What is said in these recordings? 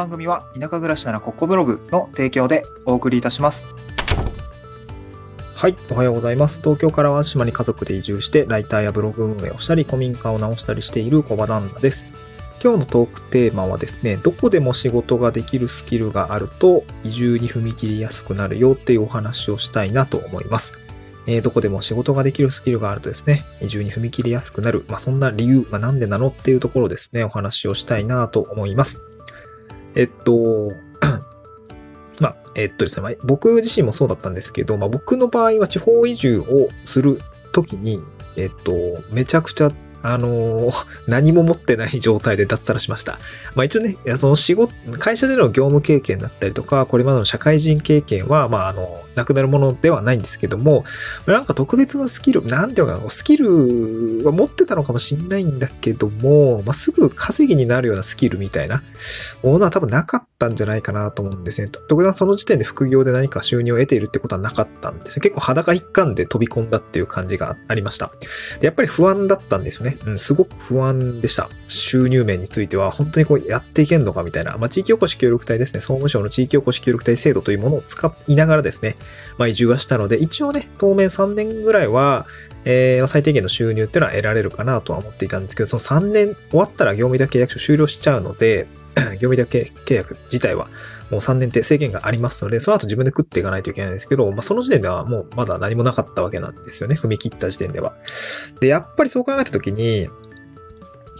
番組は田舎暮らしならここブログの提供でお送りいたします。はい、おはようございます。東京からは島に家族で移住して、ライターやブログ運営をしたり、古民家を直したりしている小場旦那です。今日のトークテーマはですね、どこでも仕事ができるスキルがあると移住に踏み切りやすくなるよっていうお話をしたいなと思います。えーどこでも仕事ができるスキルがあるとですね、移住に踏み切りやすくなる。まあ、そんな理由、まあ、なんでなのっていうところですね、お話をしたいなと思います。えっと、まあ、えっとですね、まあ僕自身もそうだったんですけど、まあ、僕の場合は地方移住をするときに、えっと、めちゃくちゃ、あのー何も持ってない状態で脱サラしました。まあ一応ね、その仕事、会社での業務経験だったりとか、これまでの社会人経験は、まああの、なくなるものではないんですけども、なんか特別なスキル、なんていうのかな、スキルは持ってたのかもしれないんだけども、まあ、すぐ稼ぎになるようなスキルみたいなものは多分なかったたんじゃないかなと思うんですね。特段その時点で副業で何か収入を得ているってことはなかったんですよ。結構裸一貫で飛び込んだっていう感じがありました。でやっぱり不安だったんですよね。うん、すごく不安でした。収入面については、本当にこうやっていけんのかみたいな。まあ、地域おこし協力隊ですね。総務省の地域おこし協力隊制度というものを使いながらですね、まあ、移住はしたので、一応ね、当面3年ぐらいは、えー最低限の収入っていうのは得られるかなとは思っていたんですけど、その3年終わったら業務委託契約書終了しちゃうので、業務委託契約自体はもう3年って制限がありますので、その後自分で食っていかないといけないんですけど、まあ、その時点ではもうまだ何もなかったわけなんですよね。踏み切った時点では。で、やっぱりそう考えた時に、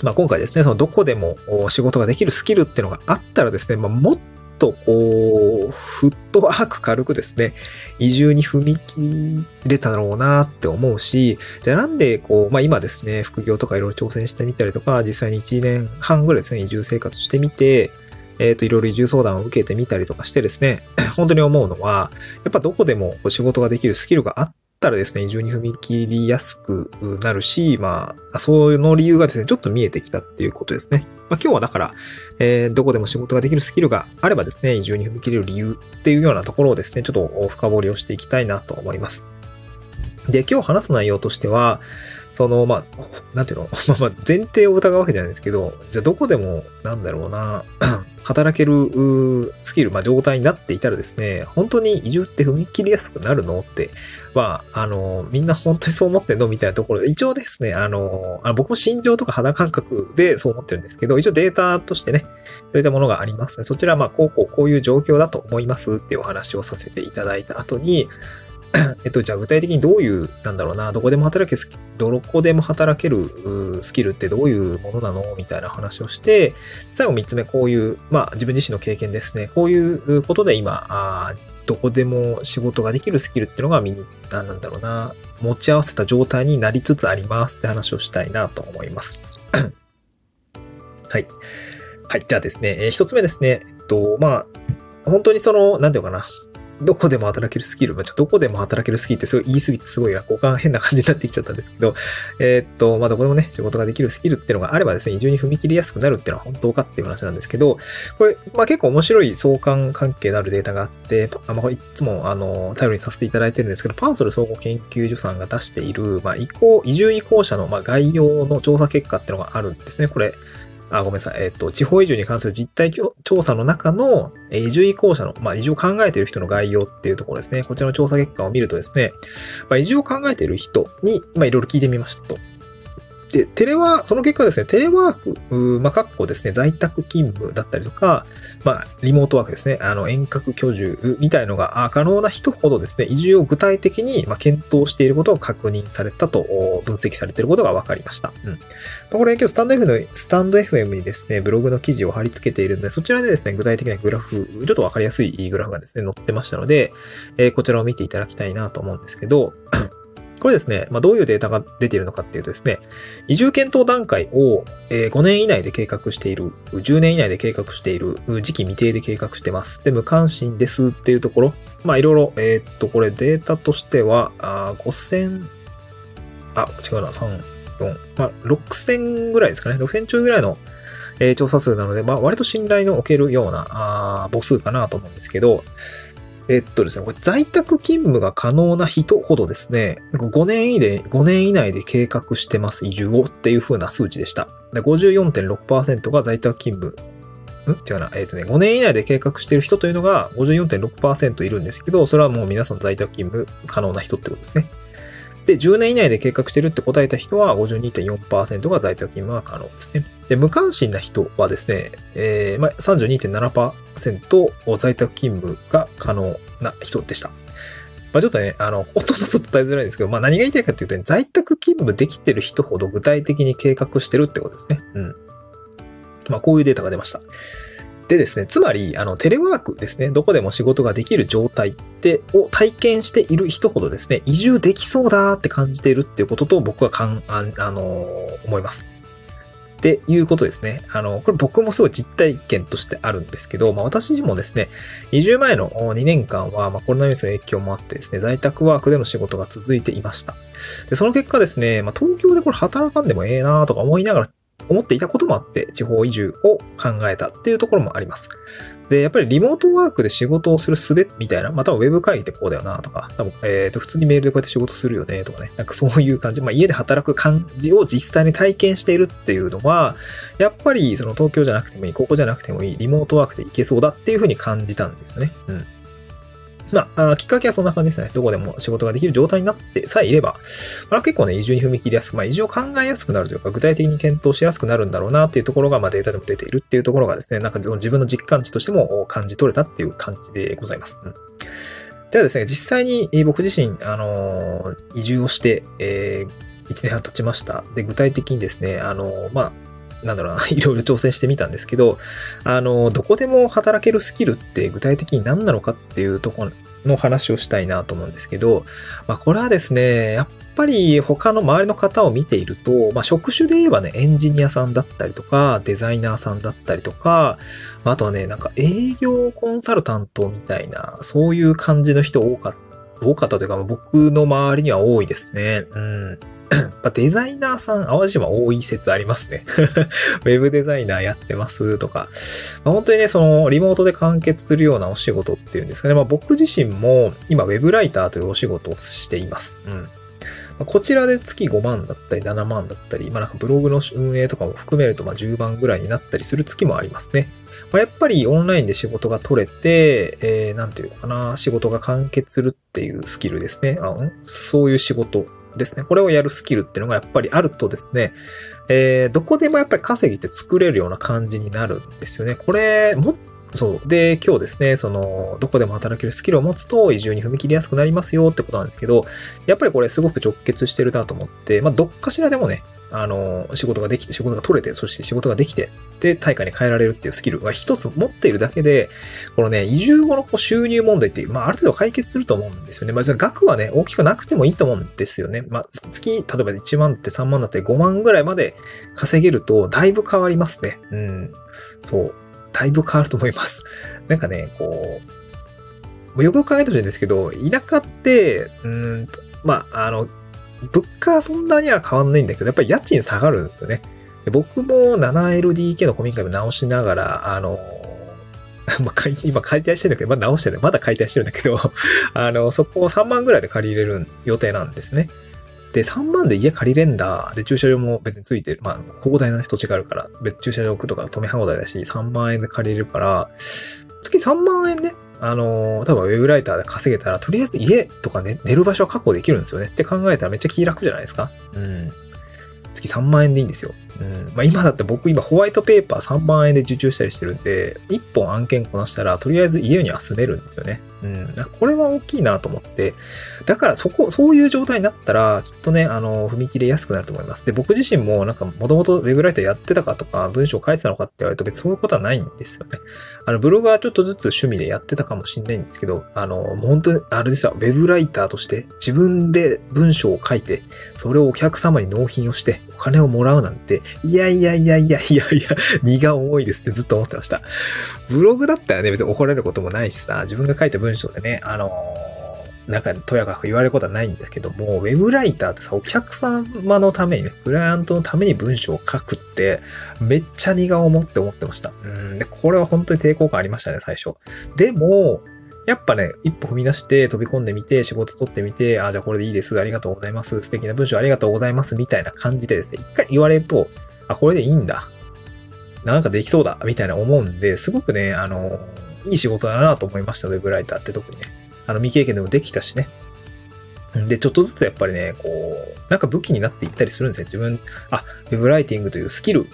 まあ、今回ですね、そのどこでも仕事ができるスキルっていうのがあったらですね、まあ、もっとこう、フットワーク軽くですね、移住に踏み切れたろうなって思うし、じゃあなんでこう、まあ今ですね、副業とかいろいろ挑戦してみたりとか、実際に1年半ぐらいですね、移住生活してみて、えっ、と、いろいろ移住相談を受けてみたりとかしてですね、本当に思うのは、やっぱどこでも仕事ができるスキルがあったらですね、移住に踏み切りやすくなるし、まあ、その理由がですね、ちょっと見えてきたっていうことですね。まあ今日はだから、えーどこでも仕事ができるスキルがあればですね、移住に踏み切れる理由っていうようなところをですね、ちょっと深掘りをしていきたいなと思います。で、今日話す内容としては、その、まあ、なんていうの？まあまあ、前提を疑うわけじゃないですけど、じゃあどこでも、なんだろうな、働けるスキル、まあ、状態になっていたらですね、本当に移住って踏み切りやすくなるのって、まあ、あの、みんな本当にそう思ってんのみたいなところで、一応ですね、あの、あの僕も心情とか肌感覚でそう思ってるんですけど、一応データとしてね、そういったものがありますので、そちらまあ、こうこうこういう状況だと思いますっていうお話をさせていただいた後に、えっと、じゃあ具体的にどういう、なんだろうな、どこでも働け、どこでも働けるスキルってどういうものなのみたいな話をして、最後3つ目、こういう、まあ自分自身の経験ですね。こういうことで今、あどこでも仕事ができるスキルっていうのが身に、なんだろうな、持ち合わせた状態になりつつありますって話をしたいなと思います。はい。はい。じゃあですね、えー一つ目ですね。えっと、まあ、本当にその、なんていうかな。どこでも働けるスキル、まあ、ちょっとどこでも働けるスキルってすごい言い過ぎてすごい落語感変な感じになってきちゃったんですけど、えーっと、まあ、どこでもね、仕事ができるスキルっていうのがあればですね、移住に踏み切りやすくなるっていうのは本当かっていう話なんですけど、これ、まあ、結構面白い相関関係のあるデータがあって、あまあ、これいつも、あの、頼りにさせていただいてるんですけど、パーソル総合研究所さんが出している、まあ、移行、移住移行者の、まあ、概要の調査結果っていうのがあるんですね。これ、あ、ごめんなさい。えっ、と、地方移住に関する実態調査の中の、え移住移行者の、まあ、移住を考えている人の概要っていうところですね。こちらの調査結果を見るとですね、まあ、移住を考えている人に、まあ、いろいろ聞いてみましたと。で、テレワー、その結果ですね、テレワーク、まあ、かっこですね、在宅勤務だったりとか、まあ、リモートワークですね、あの、遠隔居住みたいのがあ可能な人ほどですね、移住を具体的に、まあ、検討していることを確認されたと、分析されていることが分かりました。うん。まあこれ今日スタンド F の、スタンド FM にですね、ブログの記事を貼り付けているので、そちらでですね、具体的なグラフ、ちょっと分かりやすいグラフがですね、載ってましたので、えーこちらを見ていただきたいなと思うんですけど、これですね、まあ、どういうデータが出ているのかっていうとですね、移住検討段階を5年以内で計画している、10年以内で計画している、時期未定で計画してます。で、無関心ですっていうところ、まあいろいろ、えーっと、これデータとしては、あ5000、あ、違うな、3、4、まあ6000ぐらいですかね、6000ちょいぐらいの、調査数なので、まあ割と信頼のおけるようなあ母数かなと思うんですけど、えっとですね、これ在宅勤務が可能な人ほどですね、5年以内、5年以内で計画してます、移住をっていう風な数値でした。で54.6%が在宅勤務ん？っていうな、えっ、とね、5年以内で計画してる人というのが54.6%いるんですけど、それはもう皆さん在宅勤務可能な人ってことですね。で、10年以内で計画してるって答えた人は52.4%が在宅勤務が可能ですね。で、無関心な人はですね、えー、まあ、32.7%在宅勤務が可能な人でした。まあ、ちょっとね、あの、ほとんど伝えづらいんですけど、まあ、何が言いたいかっていうと、ね、在宅勤務できてる人ほど具体的に計画してるってことですね。うん。まあ、こういうデータが出ました。でですね、つまり、あの、テレワークですね、どこでも仕事ができる状態って、を体験している人ほどですね、移住できそうだって感じているっていうことと僕はかん、あ、あのー、思います。っていうことですね。あの、これ僕もすごい実体験としてあるんですけど、まあ私自身もですね、移住前の2年間は、まあコロナウイルスの影響もあってですね、在宅ワークでの仕事が続いていました。で、その結果ですね、まあ東京でこれ働かんでもええなとか思いながら思っていたこともあって、地方移住を考えたっていうところもあります。で、やっぱりリモートワークで仕事をする術みたいな、まあ多分ウェブ会議ってこうだよなとか、多分、えっ、ー、と、普通にメールでこうやって仕事するよねとかね、なんかそういう感じ、まあ家で働く感じを実際に体験しているっていうのは、やっぱりその東京じゃなくてもいい、ここじゃなくてもいい、リモートワークでいけそうだっていうふうに感じたんですよね。うん。まあ、きっかけはそんな感じですね。どこでも仕事ができる状態になってさえいれば、まあ、結構ね、移住に踏み切りやすく、まあ、移住を考えやすくなるというか、具体的に検討しやすくなるんだろうなっていうところが、まあ、データでも出ているっていうところがですね、なんか自分の実感値としても感じ取れたっていう感じでございます。うんではですね、実際に僕自身、あのー、移住をして、えー、1年半経ちました。で、具体的にですね、あのー、まあ、なんだろうな、いろいろ挑戦してみたんですけど、あの、どこでも働けるスキルって具体的に何なのかっていうところの話をしたいなと思うんですけど、まあこれはですね、やっぱり他の周りの方を見ていると、まあ職種で言えばね、エンジニアさんだったりとか、デザイナーさんだったりとか、あとはね、なんか営業コンサルタントみたいな、そういう感じの人多かった、多かったというか、僕の周りには多いですね。うん。まデザイナーさん、淡路島多い説ありますね。ウェブデザイナーやってますとか。まあ、本当にね、その、リモートで完結するようなお仕事っていうんですかね。まあ、僕自身も今、ウェブライターというお仕事をしています。うん。こちらで月5万だったり7万だったり、まあなんかブログの運営とかも含めるとまあ10万ぐらいになったりする月もありますね。まあ、やっぱりオンラインで仕事が取れて、えー、なんていうのかな、仕事が完結するっていうスキルですね。あそういう仕事ですね。これをやるスキルっていうのがやっぱりあるとですね、えー、どこでもやっぱり稼ぎって作れるような感じになるんですよね。これ、も、そう。で、今日ですね、その、どこでも働けるスキルを持つと移住に踏み切りやすくなりますよってことなんですけど、やっぱりこれすごく直結してるなと思って、まあ、どっかしらでもね、あの、仕事ができて、仕事が取れて、そして仕事ができて、で、対価に変えられるっていうスキルが一つ持っているだけで、このね、移住後のこう収入問題っていう、まあ、ある程度解決すると思うんですよね。まあ、額はね、大きくなくてもいいと思うんですよね。まあ、月、例えば1万って3万だって5万ぐらいまで稼げると、だいぶ変わりますね。うん。そう。だいぶ変わると思います。なんかね、こう、よくよく考えてほしいんですけど、田舎って、うんまあ、あの、物価はそんなには変わんないんだけど、やっぱり家賃下がるんですよね。僕も 7LDK の古民家を直しながら、あの、まあ、今解体してるんだけど、まあ、直してる、まだ解体してるんだけど、あの、そこを3万ぐらいで借りれる予定なんですよね。で、3万で家借りれんだ。で、駐車場も別についてる。まあ、広大な土地があるから、別駐車場置くとか止め放題だし、3万円で借りれるから、月3万円ね、あのー、多分ウェブライターで稼げたら、とりあえず家とかね、寝る場所は確保できるんですよねって考えたらめっちゃ気楽じゃないですか？うん。月3万円でいいんですよ。うん。まあ今だって僕今ホワイトペーパー3万円で受注したりしてるんで、1本案件こなしたら、とりあえず家には住めるんですよね。うん。これは大きいなと思って、だからそこ、そういう状態になったら、きっとね、あの、踏み切れやすくなると思います。で、僕自身もなんか、もともとウェブライターやってたかとか、文章書いてたのかって言われると別にそういうことはないんですよね。あの、ブログはちょっとずつ趣味でやってたかもしれないんですけど、あの、本当に、あれですよ、ウェブライターとして自分で文章を書いて、それをお客様に納品をして、金をもらうなんて、いやいやいやいやいやいや、荷が重いですってずっと思ってました。ブログだったらね、別に怒られることもないしさ、自分が書いた文章でね、あのなんか、とやかく言われることはないんですけども、ウェブライターってさ、お客様のためにね、クライアントのために文章を書くって、めっちゃ荷が重って思ってました。うん。で、これは本当に抵抗感ありましたね、最初。でも、やっぱね、一歩踏み出して飛び込んでみて、仕事取ってみて、あ、じゃあこれでいいです。ありがとうございます。素敵な文章ありがとうございます。みたいな感じでですね、一回言われると、あ、これでいいんだ。なんかできそうだ、みたいな思うんで、すごくね、あの、いい仕事だなと思いました、ウェブライターって特にね。あの、未経験でもできたしね。で、ちょっとずつやっぱりね、こう、なんか武器になっていったりするんですよ。自分、あ、ウェブライティングというスキル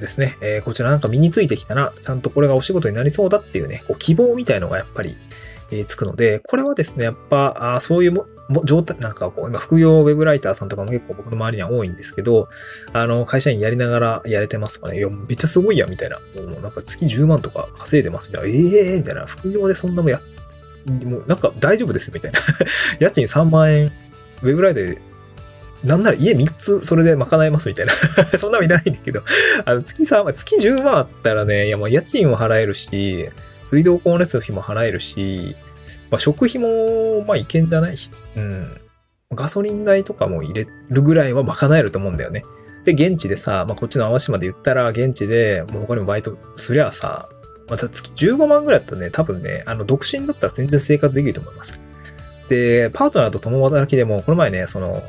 ですね。えー、こちらなんか身についてきたな、ちゃんとこれがお仕事になりそうだっていうね、こう希望みたいのがやっぱり、えー、つくので、これはですね、やっぱ、あそういうもも状態、なんかこう、今、副業ウェブライターさんとかも結構僕の周りには多いんですけど、あの、会社員やりながらやれてますかね。いや、めっちゃすごいや、みたいな。もうなんか月10万とか稼いでますみたいな。ええー、みたいな。副業でそんなもやっ、もうなんか大丈夫ですよみたいな。家賃3万円、ウェブライターでなんなら家3つそれで賄えますみたいな そんなのいないんだけど、あの月3万、月10万あったらね、いやもう家賃を払えるし、水道光熱費も払えるし、まあ、食費も、まあ、いけんじゃない？うん。ガソリン代とかも入れるぐらいは賄えると思うんだよね。で、現地でさ、まあ、こっちの淡路島で言ったら、現地で、もう他にもバイトすりゃさ、また月15万ぐらいだったらね、多分ね、あの、独身だったら全然生活できると思います。で、パートナーと共働きでも、この前ね、その、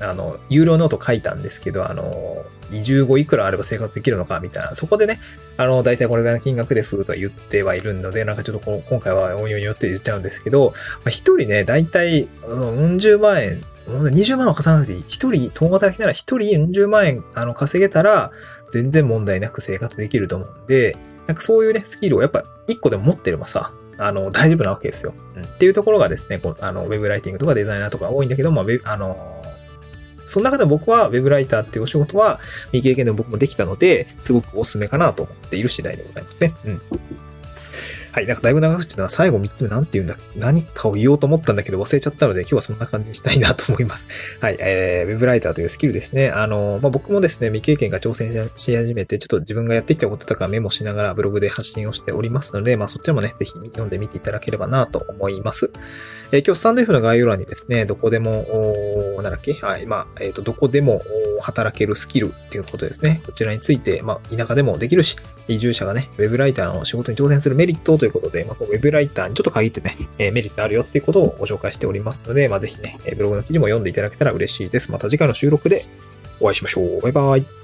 あの、有料ノート書いたんですけど、あの、移住後いくらあれば生活できるのかみたいな、そこでね、あの、大体これぐらいの金額ですとは言ってはいるので、なんかちょっと今回は応用によって言っちゃうんですけど、まあ、一人ね、大体、うん十万円、20万は稼がなくていい。一人、共働きなら一人40万円、あの、稼げたら、全然問題なく生活できると思うんで、なんかそういうね、スキルをやっぱ一個でも持ってればさ、あの、大丈夫なわけですよ。うん、っていうところがですね、こうあの、ウェブライティングとかデザイナーとか多いんだけど、まあ、あの、その中で僕は Web ライターっていうお仕事は未経験でも僕もできたので、すごくおすすめかなと思っている次第でございますね。うん。はい。なんかだいぶ長口な最後3つ目なんて言うんだ、何かを言おうと思ったんだけど忘れちゃったので今日はそんな感じにしたいなと思います。はい。えー、ウェブライターというスキルですね。あの、まあ、僕もですね、未経験が挑戦し始めて、ちょっと自分がやってきたこととかメモしながらブログで発信をしておりますので、まあ、そっちもね、ぜひ読んでみていただければなと思います。えー、今日スタンド F の概要欄にですね、どこでも、なんだっけ？はい。まあ、えっ、ー、と、どこでも働けるスキルっていうことですね。こちらについて、まあ、田舎でもできるし、移住者がね、ウェブライターの仕事に挑戦するメリットということで、まあ、ウェブライターにちょっと限ってね、え、メリットあるよっていうことをご紹介しておりますので、まあ、ぜひね、ブログの記事も読んでいただけたら嬉しいです。また次回の収録でお会いしましょう。バイバイ。